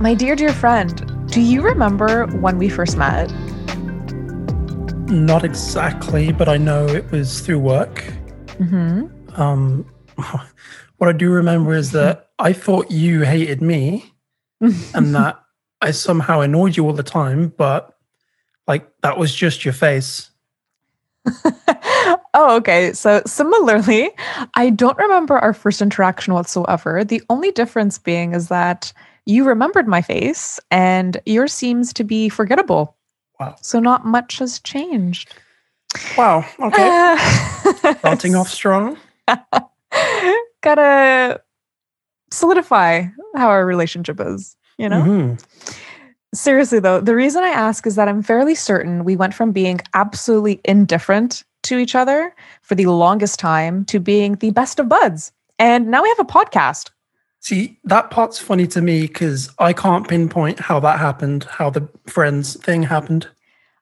My dear, dear friend, do you remember when we first met? Not exactly, but I know it was through work. Mm-hmm. Um, what I do remember is that I thought you hated me and that I somehow annoyed you all the time, but like that was just your face. oh, okay. So, similarly, I don't remember our first interaction whatsoever. The only difference being is that you remembered my face and yours seems to be forgettable. Wow. So, not much has changed. Wow. Okay. Starting off strong. Gotta solidify how our relationship is, you know? Mhm. Seriously, though, the reason I ask is that I'm fairly certain we went from being absolutely indifferent to each other for the longest time to being the best of buds. And now we have a podcast. See, that part's funny to me because I can't pinpoint how that happened, how the friends thing happened.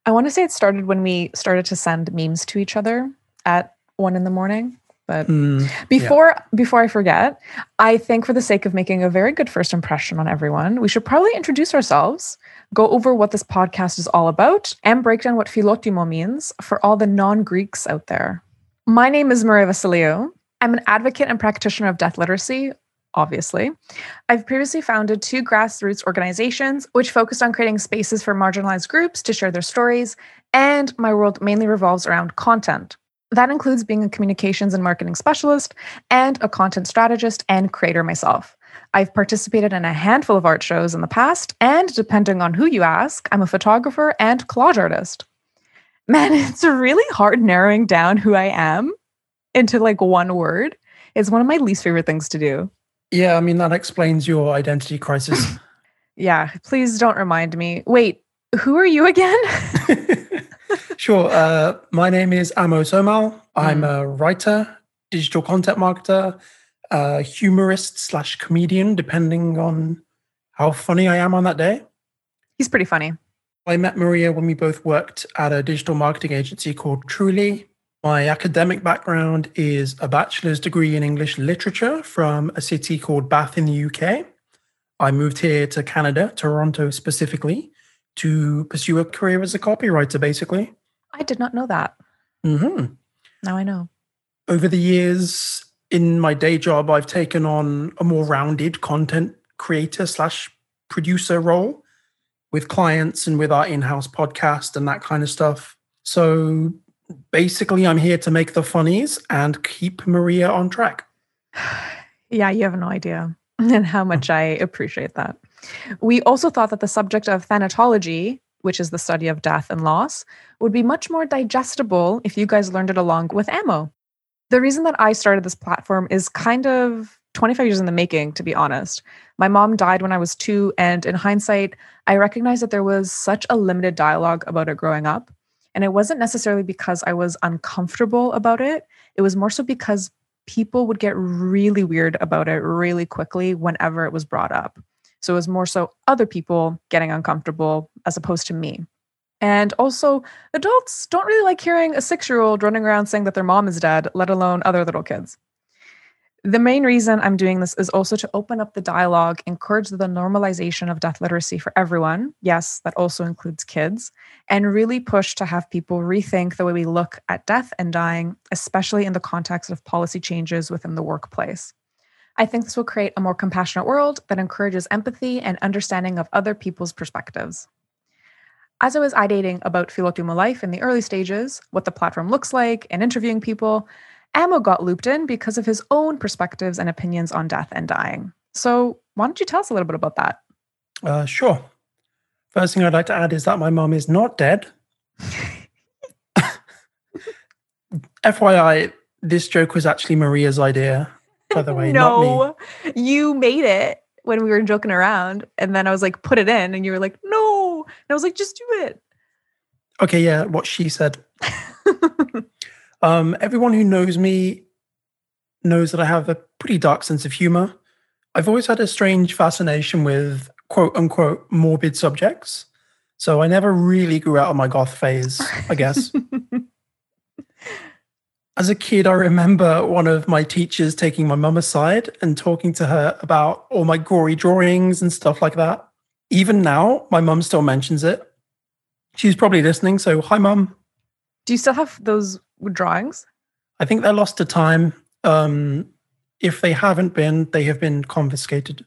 I want to say it started when we started to send memes to each other at one in the morning. But Hmm. before before I forget, I think for the sake of making a very good first impression on everyone, we should probably introduce ourselves, go over what this podcast is all about, and break down what philotimo means for all the non-Greeks out there. My name is Maria Vasiliou. I'm an advocate and practitioner of death literacy, obviously. I've previously founded two grassroots organizations which focused on creating spaces for marginalized groups to share their stories, and my world mainly revolves around content. That includes being a communications and marketing specialist and a content strategist and creator myself. I've participated in a handful of art shows in the past, and depending on who you ask, I'm a photographer and collage artist. Man, it's really hard narrowing down who I am into like one word. It's one of my least favorite things to do. Yeah, I mean, that explains your identity crisis. Yeah, please don't remind me. Wait, who are you again? sure. Uh, my name is Amo Somal. I'm a writer, digital content marketer, uh, humorist slash comedian, depending on how funny I am on that day. He's pretty funny. I met Maria when we both worked at a digital marketing agency called Truly. My academic background is a bachelor's degree in English literature from a city called Bath in the UK. I moved here to Canada, Toronto specifically, to pursue a career as a copywriter, basically. I did not know that. Mm-hmm. Now I know. Over the years, in my day job, I've taken on a more rounded content creator slash producer role with clients and with our in-house podcast and that kind of stuff. So basically, I'm here to make the funnies and keep Maria on track. Yeah, you have no idea and how much I appreciate that. We also thought that the subject of thanatology, which is the study of death and loss, would be much more digestible if you guys learned it along with Amo. The reason that I started this platform is kind of 25 years in the making, to be honest. My mom died when I was two, and in hindsight, I recognized that there was such a limited dialogue about it growing up. And it wasn't necessarily because I was uncomfortable about it, it was more so because people would get really weird about it really quickly whenever it was brought up. So it was more so other people getting uncomfortable as opposed to me. And also, adults don't really like hearing a six year old running around saying that their mom is dead, let alone other little kids. The main reason I'm doing this is also to open up the dialogue, encourage the normalization of death literacy for everyone. Yes, that also includes kids, and really push to have people rethink the way we look at death and dying, especially in the context of policy changes within the workplace. I think this will create a more compassionate world that encourages empathy and understanding of other people's perspectives. As I was ideating about Philotimo life in the early stages, what the platform looks like, and interviewing people, Amo got looped in because of his own perspectives and opinions on death and dying. So, why don't you tell us a little bit about that? Uh, sure. First thing I'd like to add is that my mom is not dead. FYI, this joke was actually Maria's idea, by the way, not me. no, you made it when we were joking around, and then I was like, "Put it in," and you were like, "No," and I was like, "Just do it." Okay, yeah, what she said. Um, everyone who knows me knows that I have a pretty dark sense of humor. I've always had a strange fascination with quote unquote morbid subjects. So I never really grew out of my goth phase, I guess. As a kid, I remember one of my teachers taking my mum aside and talking to her about all my gory drawings and stuff like that. even now, my mum still mentions it. She's probably listening. So, hi, mum. Do you still have those drawings? I think they're lost to time. Um, if they haven't been, they have been confiscated.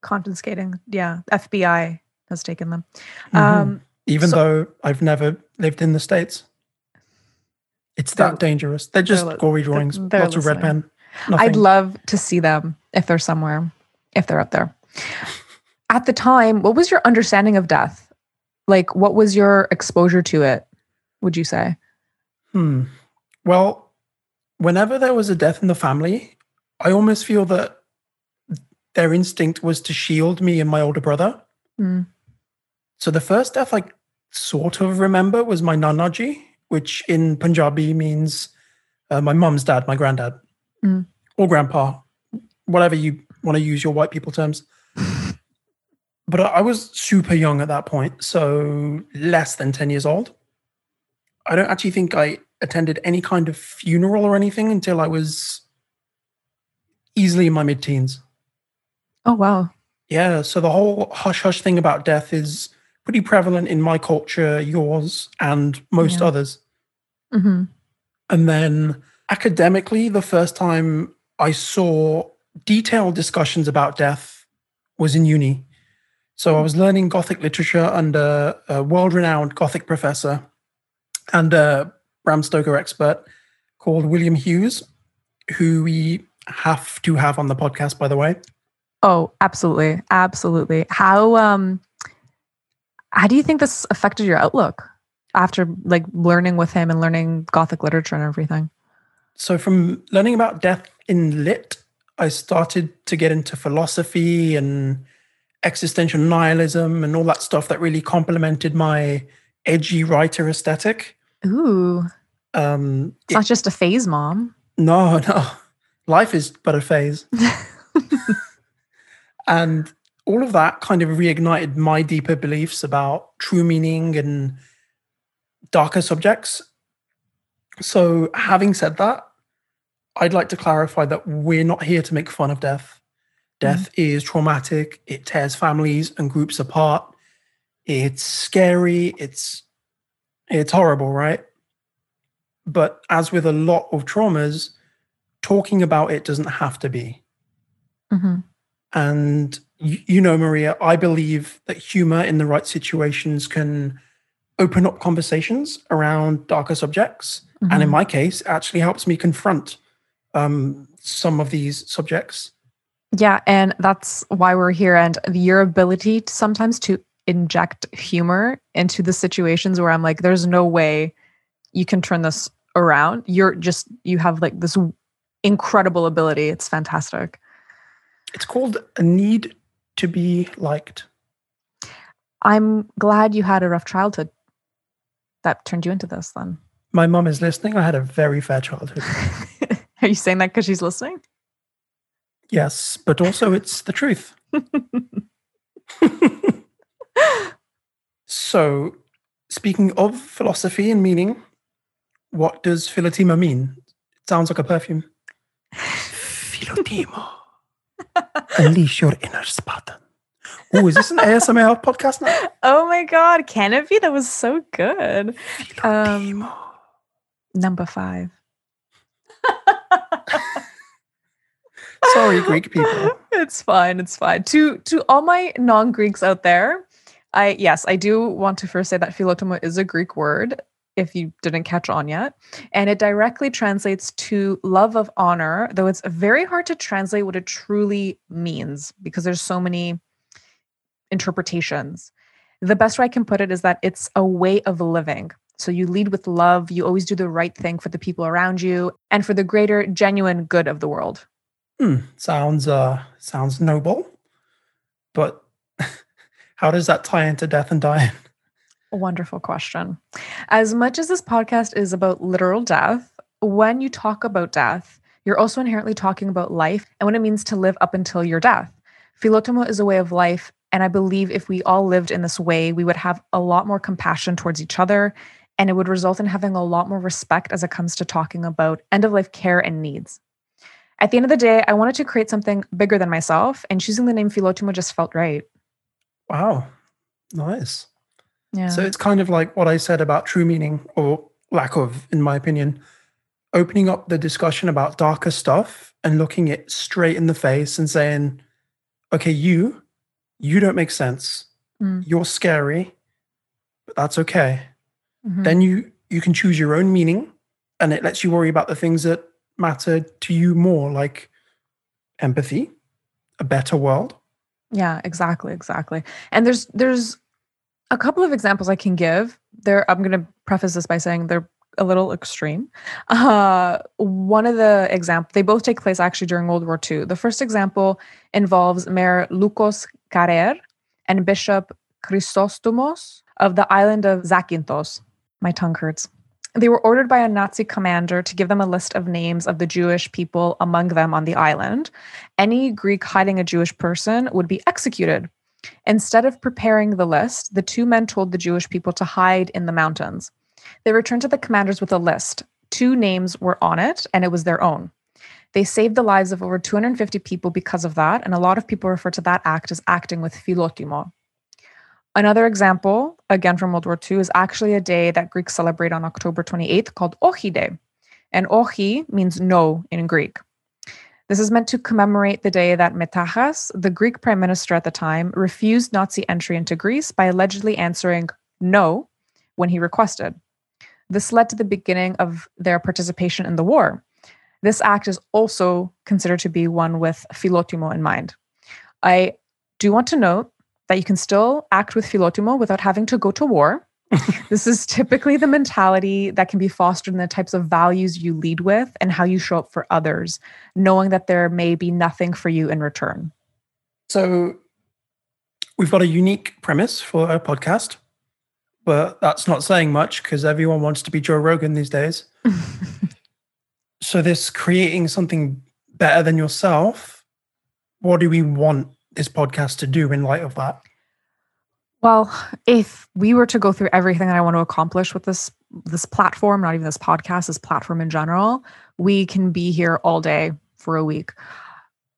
Confiscating, yeah. FBI has taken them. Mm-hmm. Um, Even so, though I've never lived in the States. It's that dangerous. They're just they're, gory drawings, they're, they're lots listening. of red pen. Nothing. I'd love to see them if they're somewhere, if they're up there. At the time, what was your understanding of death? Like, what was your exposure to it, would you say? Hmm. Well, whenever there was a death in the family, I almost feel that their instinct was to shield me and my older brother. Mm. So the first death I sort of remember was my nanaji, which in Punjabi means uh, my mum's dad, my granddad, mm. or grandpa, whatever you want to use your white people terms. but I was super young at that point, so less than 10 years old. I don't actually think I attended any kind of funeral or anything until I was easily in my mid teens. Oh, wow. Yeah. So the whole hush hush thing about death is pretty prevalent in my culture, yours, and most yeah. others. Mm-hmm. And then academically, the first time I saw detailed discussions about death was in uni. So I was learning Gothic literature under a world renowned Gothic professor and a Bram Stoker expert called William Hughes, who we have to have on the podcast, by the way. Oh, absolutely. Absolutely. How um how do you think this affected your outlook after like learning with him and learning Gothic literature and everything? So from learning about death in lit, I started to get into philosophy and existential nihilism and all that stuff that really complemented my edgy writer aesthetic. Ooh. Um, it's it, not just a phase, mom. No, no. Life is but a phase. and all of that kind of reignited my deeper beliefs about true meaning and darker subjects. So, having said that, I'd like to clarify that we're not here to make fun of death. Death mm. is traumatic, it tears families and groups apart. It's scary, it's it's horrible, right? But as with a lot of traumas, talking about it doesn't have to be. Mm-hmm. And you, you know, Maria, I believe that humor in the right situations can open up conversations around darker subjects. Mm-hmm. And in mm-hmm. my case, actually helps me confront um, some of these subjects. Yeah, and that's why we're here. And your ability to sometimes to inject humor into the situations where I'm like, there's no way you can turn this around. You're just you have like this incredible ability. It's fantastic. It's called a need to be liked. I'm glad you had a rough childhood that turned you into this then. My mom is listening. I had a very fair childhood. Are you saying that because she's listening? Yes, but also it's the truth. so, speaking of philosophy and meaning, what does Philotimo mean? It sounds like a perfume. Philotimo. Unleash your inner Spartan. Oh, is this an ASMR podcast now? Oh my God. Can it be? That was so good. Um, number five. Sorry, Greek people. It's fine. It's fine. To to all my non-Greeks out there, I yes, I do want to first say that philotimo is a Greek word if you didn't catch on yet. And it directly translates to love of honor, though it's very hard to translate what it truly means because there's so many interpretations. The best way I can put it is that it's a way of living. So you lead with love, you always do the right thing for the people around you and for the greater genuine good of the world. Hmm, sounds uh sounds noble. But how does that tie into death and dying? Wonderful question. As much as this podcast is about literal death, when you talk about death, you're also inherently talking about life and what it means to live up until your death. Philotimo is a way of life. And I believe if we all lived in this way, we would have a lot more compassion towards each other. And it would result in having a lot more respect as it comes to talking about end of life care and needs. At the end of the day, I wanted to create something bigger than myself, and choosing the name Philotimo just felt right. Wow. Nice. Yeah. So it's kind of like what I said about true meaning or lack of, in my opinion, opening up the discussion about darker stuff and looking it straight in the face and saying, okay, you, you don't make sense. Mm. You're scary, but that's okay. Mhm. Then you you can choose your own meaning and it lets you worry about the things that matter to you more, like empathy, a better world. Yeah, exactly, exactly. And there's there's a couple of examples I can give. There, I'm going to preface this by saying they're a little extreme. Uh, one of the example, they both take place actually during World War II. The first example involves Mayor Loukas Karrer and Bishop Chrysostomos of the island of Zakynthos. My tongue hurts. They were ordered by a Nazi commander to give them a list of names of the Jewish people among them on the island. Any Greek hiding a Jewish person would be executed. Instead of preparing the list, the two men told the Jewish people to hide in the mountains. They returned to the commanders with a list. Two names were on it, and it was their own. They saved the lives of over 250 people because of that, and a lot of people refer to that act as acting with philotimo. Another example, again from World War II, is actually a day that Greeks celebrate on October 28th called Ochi Day. And Ochi means no in Greek. This is meant to commemorate the day that Metaxas, the Greek prime minister at the time, refused Nazi entry into Greece by allegedly answering no when he requested. This led to the beginning of their participation in the war. This act is also considered to be one with philotimo in mind. I do want to note that you can still act with philotimo without having to go to war. this is typically the mentality that can be fostered in the types of values you lead with and how you show up for others, knowing that there may be nothing for you in return. So we've got a unique premise for our podcast, but that's not saying much because everyone wants to be Joe Rogan these days. so this creating something better than yourself, what do we want this podcast to do in light of that? Well, if we were to go through everything that I want to accomplish with this this platform, not even this podcast, this platform in general, we can be here all day for a week.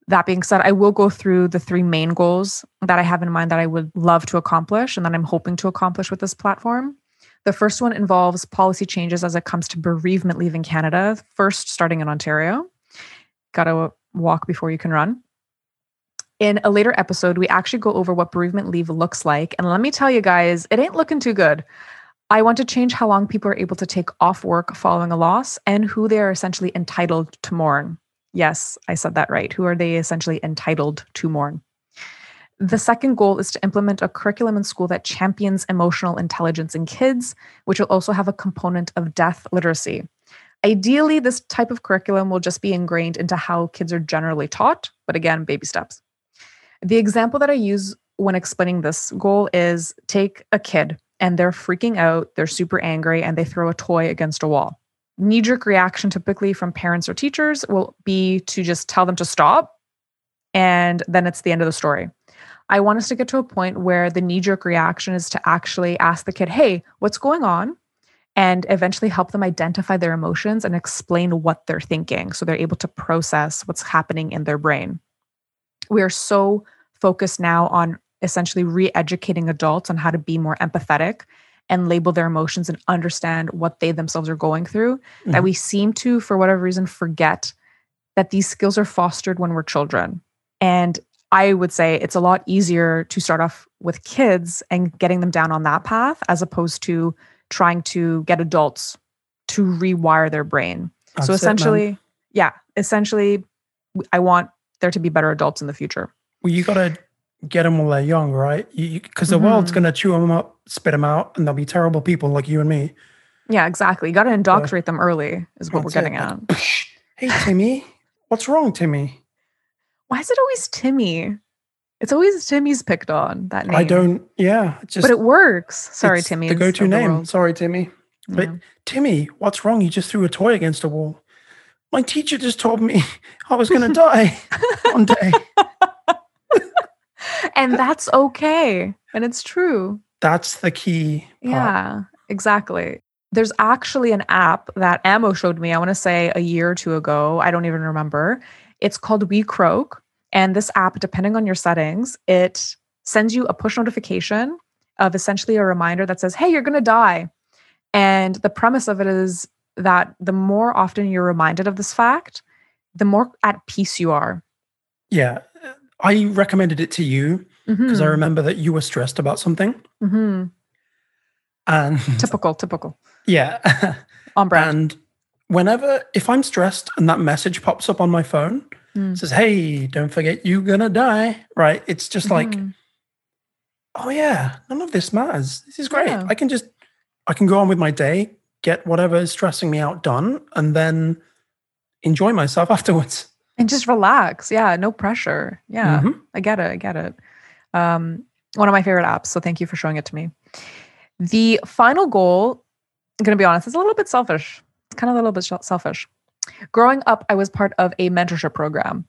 That being said, I will go through the three main goals that I have in mind that I would love to accomplish and that I'm hoping to accomplish with this platform. The first one involves policy changes as it comes to bereavement leave in Canada, first starting in Ontario. Got to walk before you can run. In a later episode, we actually go over what bereavement leave looks like. And let me tell you guys, it ain't looking too good. I want to change how long people are able to take off work following a loss and who they are essentially entitled to mourn. Yes, I said that right. Who are they essentially entitled to mourn? The second goal is to implement a curriculum in school that champions emotional intelligence in kids, which will also have a component of death literacy. Ideally, this type of curriculum will just be ingrained into how kids are generally taught, but again, baby steps. The example that I use when explaining this goal is take a kid and they're freaking out, they're super angry, and they throw a toy against a wall. Knee jerk reaction, typically from parents or teachers, will be to just tell them to stop, and then it's the end of the story. I want us to get to a point where the knee jerk reaction is to actually ask the kid, hey, what's going on? And eventually help them identify their emotions and explain what they're thinking so they're able to process what's happening in their brain. We are so focused now on essentially re educating adults on how to be more empathetic and label their emotions and understand what they themselves are going through Mhm. that we seem to, for whatever reason, forget that these skills are fostered when we're children. And I would say it's a lot easier to start off with kids and getting them down on that path as opposed to trying to get adults to rewire their brain. That's so it, essentially, yeah, essentially, I want there to be better adults in the future. Well, you got to get them while they're young, right? Because the world's Mhm. going to chew them up, spit them out, and they'll be terrible people like you and me. Yeah, exactly. You got to indoctrinate them early, is what we're That's it, getting at. hey, Timmy, what's wrong, Timmy? Why is it always Timmy? It's always Timmy's picked on that name. I don't. Yeah, just. but it works. Sorry, it's Timmy. The go-to name. Sorry, Timmy. But Yeah. Timmy, what's wrong? You just threw a toy against a wall. My teacher just told me I was going to die one day. And that's okay. And it's true. That's the key. Part. Yeah, exactly. There's actually an app that Amo showed me, I want to say a year or two ago. I don't even remember. It's called WeCroak. And this app, depending on your settings, it sends you a push notification of essentially a reminder that says, Hey, you're going to die. And the premise of it is that the more often you're reminded of this fact, the more at peace you are. Yeah. I recommended it to you because I Mhm. remember that you were stressed about something. Mhm. And Typical, typical. yeah. On brand. and whenever, if I'm stressed and that message pops up on my phone, Mm. says, Hey, don't forget you're going to die. Right. It's just like, Mhm. oh, yeah, none of this matters. This is great. Yeah. I can just, I can go on with my day, get whatever is stressing me out done, and then enjoy myself afterwards. And just relax. Yeah, no pressure. Yeah. Mhm. I get it. I get it. Um, one of my favorite apps. So thank you for showing it to me. The final goal, I'm going to be honest, is a little bit selfish. It's kind of a little bit selfish. Growing up, I was part of a mentorship program,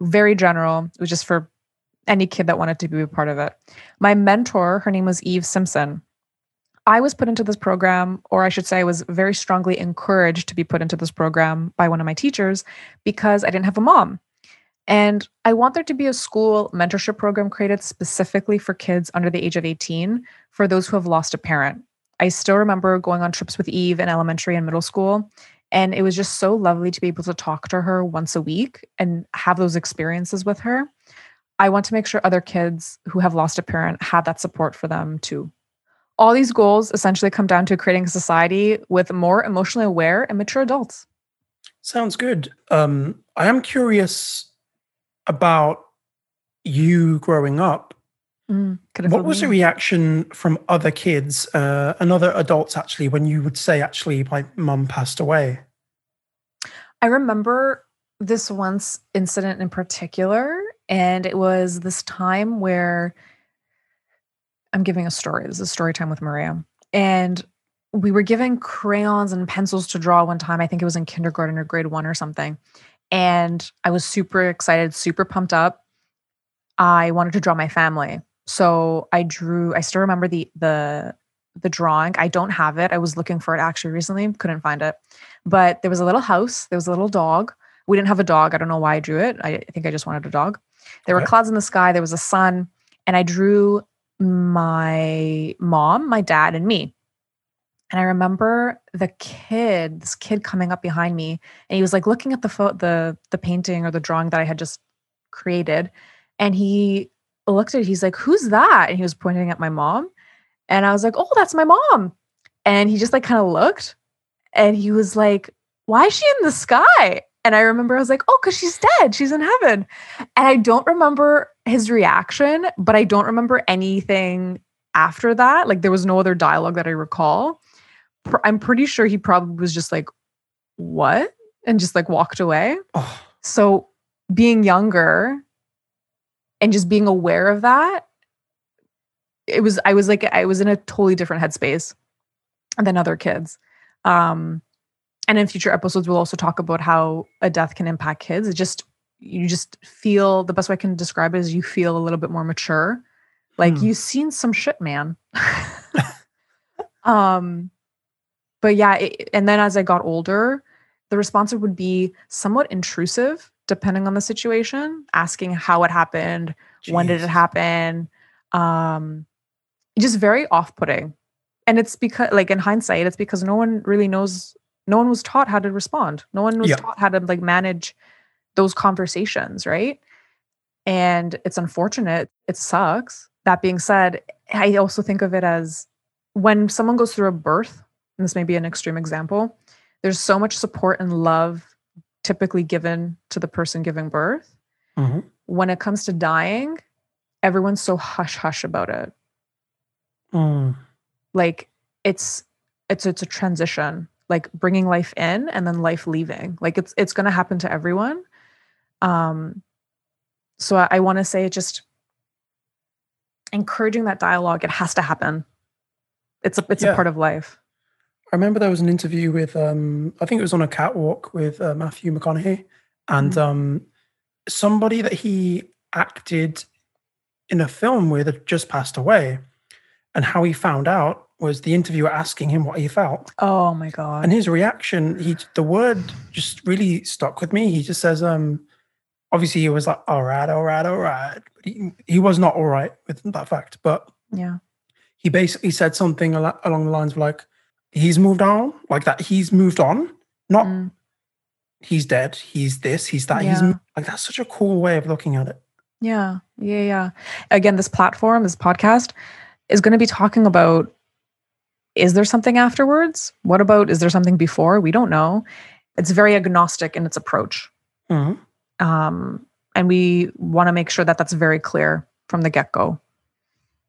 very general. It was just for any kid that wanted to be a part of it. My mentor, her name was Eve Simpson. I was put into this program, or I should say, I was very strongly encouraged to be put into this program by one of my teachers because I didn't have a mom. And I want there to be a school mentorship program created specifically for kids under the age of 18 for those who have lost a parent. I still remember going on trips with Eve in elementary and middle school. And it was just so lovely to be able to talk to her once a week and have those experiences with her. I want to make sure other kids who have lost a parent have that support for them too. All these goals essentially come down to creating a society with more emotionally aware and mature adults. Sounds good. Um, I am curious about you growing up. Have What was me the reaction from other kids uh, and other adults actually when you would say, actually, my mum passed away? I remember this once incident in particular, and it was this time where I'm giving a story. This is story time with Maria. And we were given crayons and pencils to draw one time. I think it was in kindergarten or grade one or something. And I was super excited, super pumped up. I wanted to draw my family. So I drew, I still remember the the the drawing. I don't have it. I was looking for it actually recently, couldn't find it. But there was a little house, there was a little dog. We didn't have a dog. I don't know why I drew it. I, I think I just wanted a dog. There were clouds in the sky, there was a sun, and I drew my mom, my dad, and me. And I remember the kid, this kid coming up behind me, and he was like looking at the pho- the the painting or the drawing that I had just created, and he looked at it. He's like, "Who's that?" And he was pointing at my mom, and I was like, "Oh, that's my mom." And he just like kind of looked, and he was like, "Why is she in the sky?" And I remember I was like, "Oh, because she's dead. She's in heaven." And I don't remember his reaction, but I don't remember anything after that. Like there was no other dialogue that I recall. I'm pretty sure he probably was just like, "What?" and just like walked away. Oh, So being younger and just being aware of that, it was I was like I was in a totally different headspace than other kids. Um and in future episodes we'll also talk about how a death can impact kids. It just you just feel the best way I can describe it is you feel a little bit more mature. Like Hmm. you've seen some shit, man. um but yeah, it, and then as I got older, the response would be somewhat intrusive depending on the situation, asking how it happened, when did it happen, um just very off-putting. And it's because like in hindsight, it's because no one really knows no one was taught how to respond. No one was Yeah. taught how to like manage those conversations, right? And it's unfortunate. It sucks. That being said, I also think of it as when someone goes through a birth, and this may be an extreme example, there's so much support and love typically given to the person giving birth. Mhm. When it comes to dying, everyone's so hush hush about it. Mm. Like it's it's it's a transition, like bringing life in and then life leaving. Like it's it's going to happen to everyone. Um so I, I want to say just encouraging that dialogue. It has to happen. It's a it's Yeah. a part of life. I remember there was an interview with, um, I think it was on a catwalk with uh, Matthew McConaughey, and Mhm. um, somebody that he acted in a film with had just passed away. And how he found out was the interviewer asking him what he felt. Oh my god. And his reaction, he the word just really stuck with me. He just says, um, obviously he was like, all right, all right, all right. But he, he was not all right with that fact. But Yeah. he basically said something al- along the lines of like, he's moved on, like that he's moved on, not Mm. he's dead, he's this, he's that. He's Yeah. mo- like, that's such a cool way of looking at it. Yeah. Yeah. Yeah. Again, this platform, this podcast is going to be talking about is there something afterwards? What about is there something before? We don't know. It's very agnostic in its approach. Mhm. Um, and we want to make sure that that's very clear from the get go.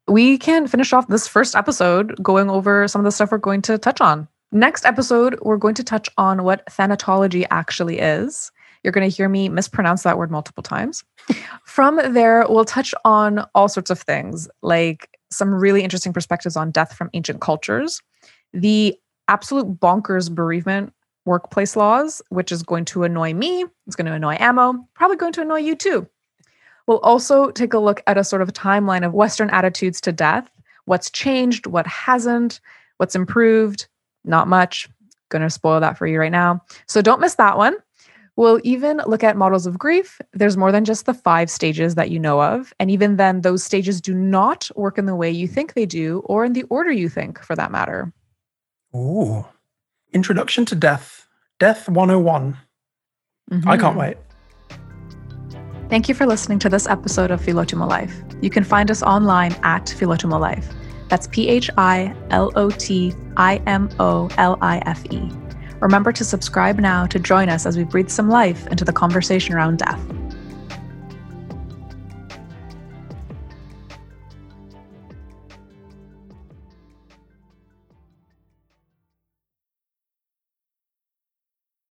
We can finish off this first episode going over some of the stuff we're going to touch on. Next episode, we're going to touch on what thanatology actually is. You're going to hear me mispronounce that word multiple times. From there, we'll touch on all sorts of things, like some really interesting perspectives on death from ancient cultures, the absolute bonkers bereavement workplace laws, which is going to annoy me. It's going to annoy Amo, probably going to annoy you too. We'll also take a look at a sort of timeline of Western attitudes to death, what's changed, what hasn't, what's improved, not much. Going to spoil that for you right now. So don't miss that one. We'll even look at models of grief. There's more than just the five stages that you know of. And even then, those stages do not work in the way you think they do, or in the order you think, for that matter. Ooh. Introduction to Death. Death 101. I can't Mhm. wait. Thank you for listening to this episode of Philotimo Life. You can find us online at Philotimo Life. That's P H I L O T I M O L I F E. Remember to subscribe now to join us as we breathe some life into the conversation around death.